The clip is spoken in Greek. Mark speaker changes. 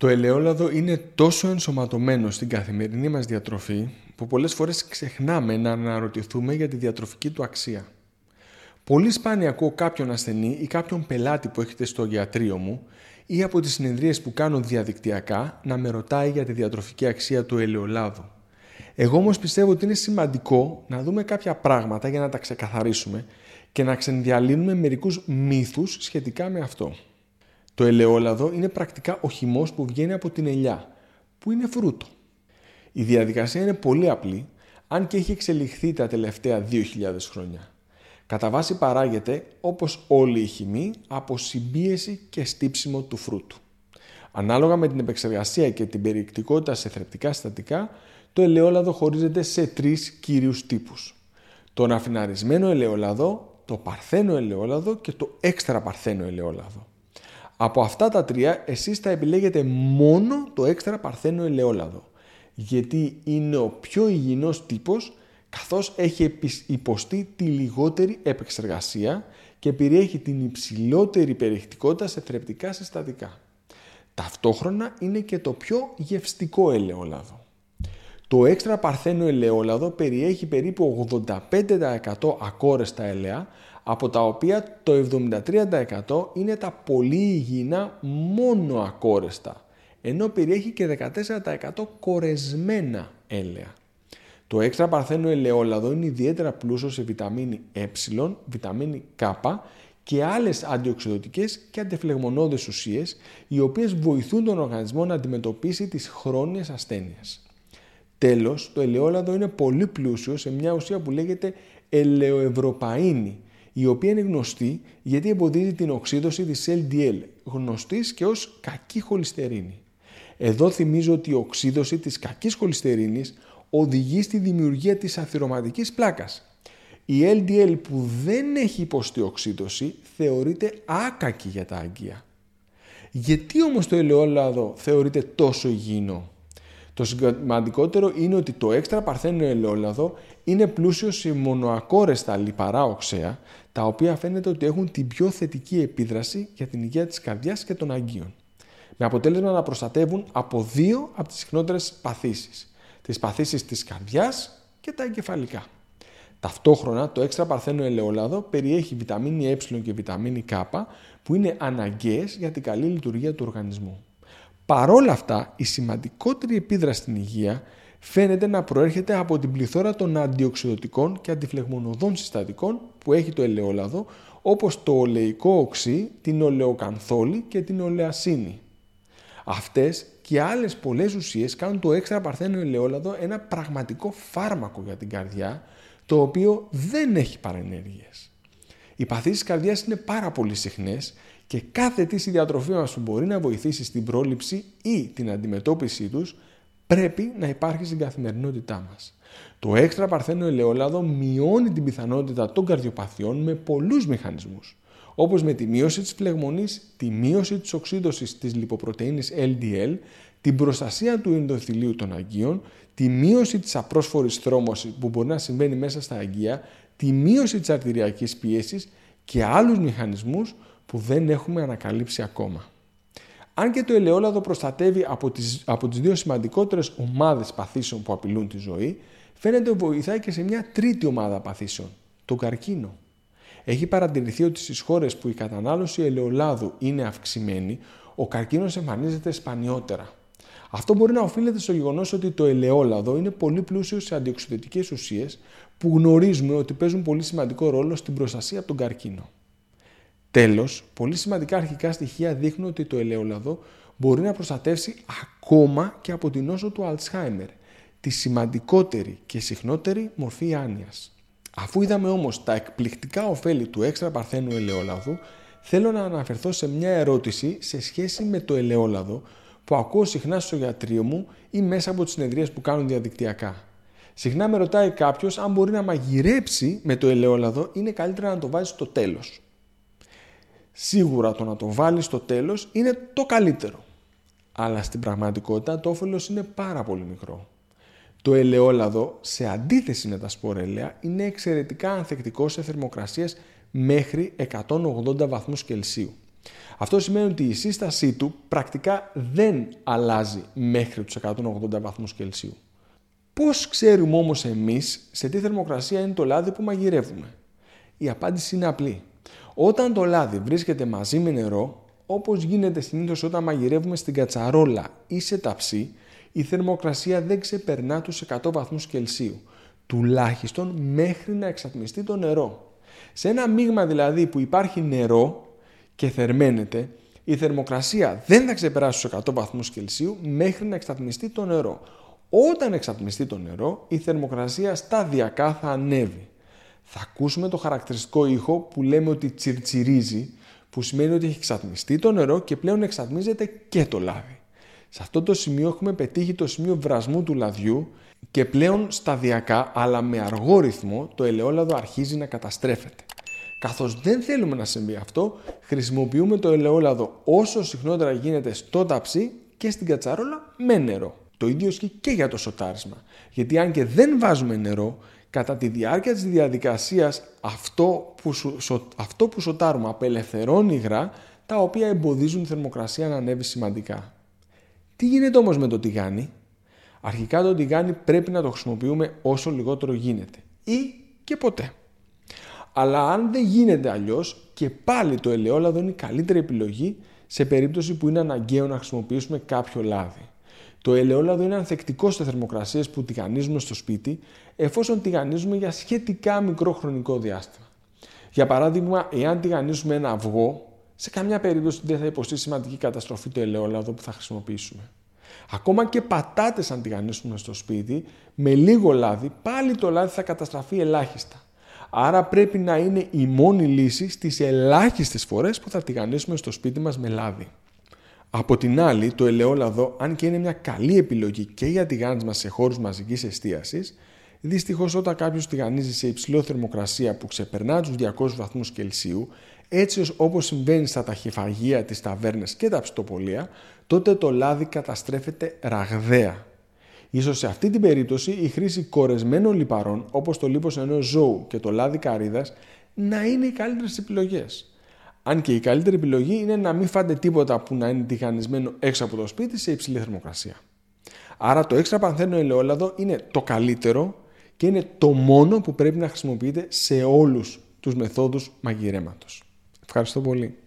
Speaker 1: Το ελαιόλαδο είναι τόσο ενσωματωμένο στην καθημερινή μας διατροφή που πολλές φορές ξεχνάμε να αναρωτηθούμε για τη διατροφική του αξία. Πολύ σπάνια ακούω κάποιον ασθενή ή κάποιον πελάτη που έχετε στο γιατρείο μου ή από τις συνεδρίες που κάνω διαδικτυακά να με ρωτάει για τη διατροφική αξία του ελαιολάδου. Εγώ όμως πιστεύω ότι είναι σημαντικό να δούμε κάποια πράγματα για να τα ξεκαθαρίσουμε και να ξενδιαλύνουμε μερικούς μύθους σχετικά με αυτό. Το ελαιόλαδο είναι πρακτικά ο χυμός που βγαίνει από την ελιά, που είναι φρούτο. Η διαδικασία είναι πολύ απλή, αν και έχει εξελιχθεί τα τελευταία 2.000 χρόνια. Κατά βάση παράγεται, όπως όλη η χυμή, από συμπίεση και στύψιμο του φρούτου. Ανάλογα με την επεξεργασία και την περιεκτικότητα σε θρεπτικά συστατικά, το ελαιόλαδο χωρίζεται σε τρεις κύριους τύπους. Το ραφιναρισμένο ελαιόλαδο, το παρθένο ελαιόλαδο και το έξτρα παρθένο ελαιόλαδο. Από αυτά τα τρία εσείς θα επιλέγετε μόνο το έξτρα παρθένο ελαιόλαδο γιατί είναι ο πιο υγιεινός τύπος καθώς έχει υποστεί τη λιγότερη επεξεργασία και περιέχει την υψηλότερη περιεκτικότητα σε θρεπτικά συστατικά. Ταυτόχρονα είναι και το πιο γευστικό ελαιόλαδο. Το έξτρα παρθένο ελαιόλαδο περιέχει περίπου 85% ακόρεστα ελαία, από τα οποία το 73% είναι τα πολύ υγιεινά μόνο ακόρεστα, ενώ περιέχει και 14% κορεσμένα έλαια. Το έξτρα παρθένο ελαιόλαδο είναι ιδιαίτερα πλούσιο σε βιταμίνη ε, βιταμίνη K και άλλες αντιοξυδοτικές και αντεφλεγμονώδες ουσίες, οι οποίες βοηθούν τον οργανισμό να αντιμετωπίσει τις χρόνιες ασθένειες. Τέλος, το ελαιόλαδο είναι πολύ πλούσιο σε μια ουσία που λέγεται ελαιοευρωπαΐνη, η οποία είναι γνωστή γιατί εμποδίζει την οξύδωση της LDL, γνωστής και ως κακή χολυστερίνη. Εδώ θυμίζω ότι η οξύδωση της κακής χολυστερίνης οδηγεί στη δημιουργία της αθυρωματικής πλάκας. Η LDL που δεν έχει υποστεί οξύδωση θεωρείται άκακη για τα αγκία. Γιατί όμως το ελαιόλαδο θεωρείται τόσο υγιεινό; Το σημαντικότερο είναι ότι το έξτρα παρθένιο ελαιόλαδο είναι πλούσιος σε μονοακόρεστα λιπαρά οξέα, τα οποία φαίνεται ότι έχουν την πιο θετική επίδραση για την υγεία της καρδιάς και των αγκίων. Με αποτέλεσμα να προστατεύουν από δύο από τις συχνότερες παθήσεις. Τις παθήσεις της καρδιάς και τα εγκεφαλικά. Ταυτόχρονα το έξτρα παρθένο ελαιόλαδο περιέχει βιταμίνη ε και βιταμίνη K που είναι αναγκαίες για την καλή λειτουργία του οργανισμού. Παρόλα αυτά, η σημαντικότερη επίδραση στην υγεία φαίνεται να προέρχεται από την πληθώρα των αντιοξυδοτικών και αντιφλεγμονωδών συστατικών που έχει το ελαιόλαδο, όπως το ολεϊκό οξύ, την ολεοκανθόλη και την ολεασίνη. Αυτές και άλλες πολλές ουσίες κάνουν το έξτρα παρθένο ελαιόλαδο ένα πραγματικό φάρμακο για την καρδιά, το οποίο δεν έχει παρενέργειες. Οι παθήσεις καρδιάς είναι πάρα πολύ συχνές και κάθε τι στη διατροφή μας που μπορεί να βοηθήσει στην πρόληψη ή την αντιμετώπιση τους πρέπει να υπάρχει στην καθημερινότητά μας. Το έξτρα παρθένο ελαιόλαδο μειώνει την πιθανότητα των καρδιοπαθειών με πολλούς μηχανισμούς, όπως με τη μείωση της φλεγμονής, τη μείωση της οξύδωσης της λιποπρωτεΐνης LDL, την προστασία του ενδοθυλίου των αγκίων, τη μείωση της απρόσφορης θρόμωσης που μπορεί να συμβαίνει μέσα στα αγκία, τη μείωση της αρτηριακής πίεσης και άλλους μηχανισμούς που δεν έχουμε ανακαλύψει ακόμα. Αν και το ελαιόλαδο προστατεύει από τις, από τις δύο σημαντικότερες ομάδες παθήσεων που απειλούν τη ζωή, φαίνεται ότι βοηθάει και σε μια τρίτη ομάδα παθήσεων, τον καρκίνο. Έχει παρατηρηθεί ότι στις χώρες που η κατανάλωση ελαιολάδου είναι αυξημένη, ο καρκίνος εμφανίζεται σπανιότερα. Αυτό μπορεί να οφείλεται στο γεγονός ότι το ελαιόλαδο είναι πολύ πλούσιο σε αντιοξυδοτικές ουσίες που γνωρίζουμε ότι παίζουν πολύ σημαντικό ρόλο στην προστασία από τον καρκίνο. Τέλος, πολύ σημαντικά αρχικά στοιχεία δείχνουν ότι το ελαιόλαδο μπορεί να προστατεύσει ακόμα και από την νόσο του Αλτσχάιμερ, τη σημαντικότερη και συχνότερη μορφή άνοιας. Αφού είδαμε όμως τα εκπληκτικά ωφέλη του έξτρα παρθένου ελαιόλαδου, θέλω να αναφερθώ σε μια ερώτηση σε σχέση με το ελαιόλαδο που ακούω συχνά στο γιατρίο μου ή μέσα από τις συνεδρίες που κάνουν διαδικτυακά. Συχνά με ρωτάει κάποιος αν μπορεί να μαγειρέψει με το ελαιόλαδο, είναι καλύτερα να το βάζει στο τέλος. Σίγουρα το να το βάλεις στο τέλος είναι το καλύτερο. Αλλά στην πραγματικότητα το όφελος είναι πάρα πολύ μικρό. Το ελαιόλαδο, σε αντίθεση με τα σπορέλαια, είναι εξαιρετικά ανθεκτικό σε θερμοκρασίες μέχρι 180 βαθμούς Κελσίου. Αυτό σημαίνει ότι η σύστασή του πρακτικά δεν αλλάζει μέχρι τους 180 βαθμούς Κελσίου. Πώς ξέρουμε όμως εμείς σε τι θερμοκρασία είναι το λάδι που μαγειρεύουμε; Η απάντηση είναι απλή. Όταν το λάδι βρίσκεται μαζί με νερό, όπως γίνεται συνήθως όταν μαγειρεύουμε στην κατσαρόλα ή σε ταψί, η θερμοκρασία δεν ξεπερνά τους 100 βαθμούς Κελσίου, τουλάχιστον μέχρι να εξατμιστεί το νερό. Σε ένα μείγμα δηλαδή που υπάρχει νερό και θερμαίνεται, η θερμοκρασία δεν θα ξεπεράσει τους 100 βαθμούς Κελσίου μέχρι να εξατμιστεί το νερό. Όταν εξατμιστεί το νερό, η θερμοκρασία σταδιακά θα ανέβει. Θα ακούσουμε το χαρακτηριστικό ήχο που λέμε ότι τσιρτσιρίζει, που σημαίνει ότι έχει εξατμιστεί το νερό και πλέον εξατμίζεται και το λάδι. Σε αυτό το σημείο έχουμε πετύχει το σημείο βρασμού του λαδιού και πλέον σταδιακά αλλά με αργό ρυθμό το ελαιόλαδο αρχίζει να καταστρέφεται. Καθώς δεν θέλουμε να συμβεί αυτό, χρησιμοποιούμε το ελαιόλαδο όσο συχνότερα γίνεται στο ταψί και στην κατσαρόλα με νερό. Το ίδιο ισχύει και για το σοτάρισμα. Γιατί αν και δεν βάζουμε νερό, κατά τη διάρκεια της διαδικασίας αυτό που, αυτό που σοτάρουμε απελευθερώνει υγρά τα οποία εμποδίζουν τη θερμοκρασία να ανέβει σημαντικά. Τι γίνεται όμως με το τηγάνι; Αρχικά το τηγάνι πρέπει να το χρησιμοποιούμε όσο λιγότερο γίνεται ή και ποτέ. Αλλά αν δεν γίνεται αλλιώς και πάλι το ελαιόλαδο είναι η καλύτερη επιλογή σε περίπτωση που είναι αναγκαίο να χρησιμοποιήσουμε κάποιο λάδι. Το ελαιόλαδο είναι ανθεκτικό σε θερμοκρασίες που τηγανίζουμε στο σπίτι εφόσον τηγανίζουμε για σχετικά μικρό χρονικό διάστημα. Για παράδειγμα, εάν τηγανίζουμε ένα αυγό, σε καμιά περίπτωση δεν θα υποστεί σημαντική καταστροφή το ελαιόλαδο που θα χρησιμοποιήσουμε. Ακόμα και πατάτες αν τηγανίσουμε στο σπίτι, με λίγο λάδι, πάλι το λάδι θα καταστραφεί ελάχιστα. Άρα πρέπει να είναι η μόνη λύση στις ελάχιστες φορές που θα τηγανίσουμε στο σπίτι μας με λάδι. Από την άλλη, το ελαιόλαδο, αν και είναι μια καλή επιλογή και για τηγάνισμα σε χώρους μαζικής εστίασης, Δυστυχώς, όταν κάποιος τηγανίζει σε υψηλό θερμοκρασία που ξεπερνά τους 200 βαθμούς Κελσίου, έτσι όπως συμβαίνει στα ταχυφαγεία, τι ταβέρνε και τα ψητοπολία, τότε το λάδι καταστρέφεται ραγδαία. Ίσως σε αυτή την περίπτωση η χρήση κορεσμένων λιπαρών όπως το λίπος ενός ζώου και το λάδι καρύδας να είναι οι καλύτερες επιλογές. Αν και η καλύτερη επιλογή είναι να μην φάτε τίποτα που να είναι τηγανισμένο έξω από το σπίτι σε υψηλή θερμοκρασία. Άρα το έξτρα πανθένο ελαιόλαδο είναι το καλύτερο και είναι το μόνο που πρέπει να χρησιμοποιείτε σε όλους τους μεθόδους μαγειρέματος. Ευχαριστώ πολύ.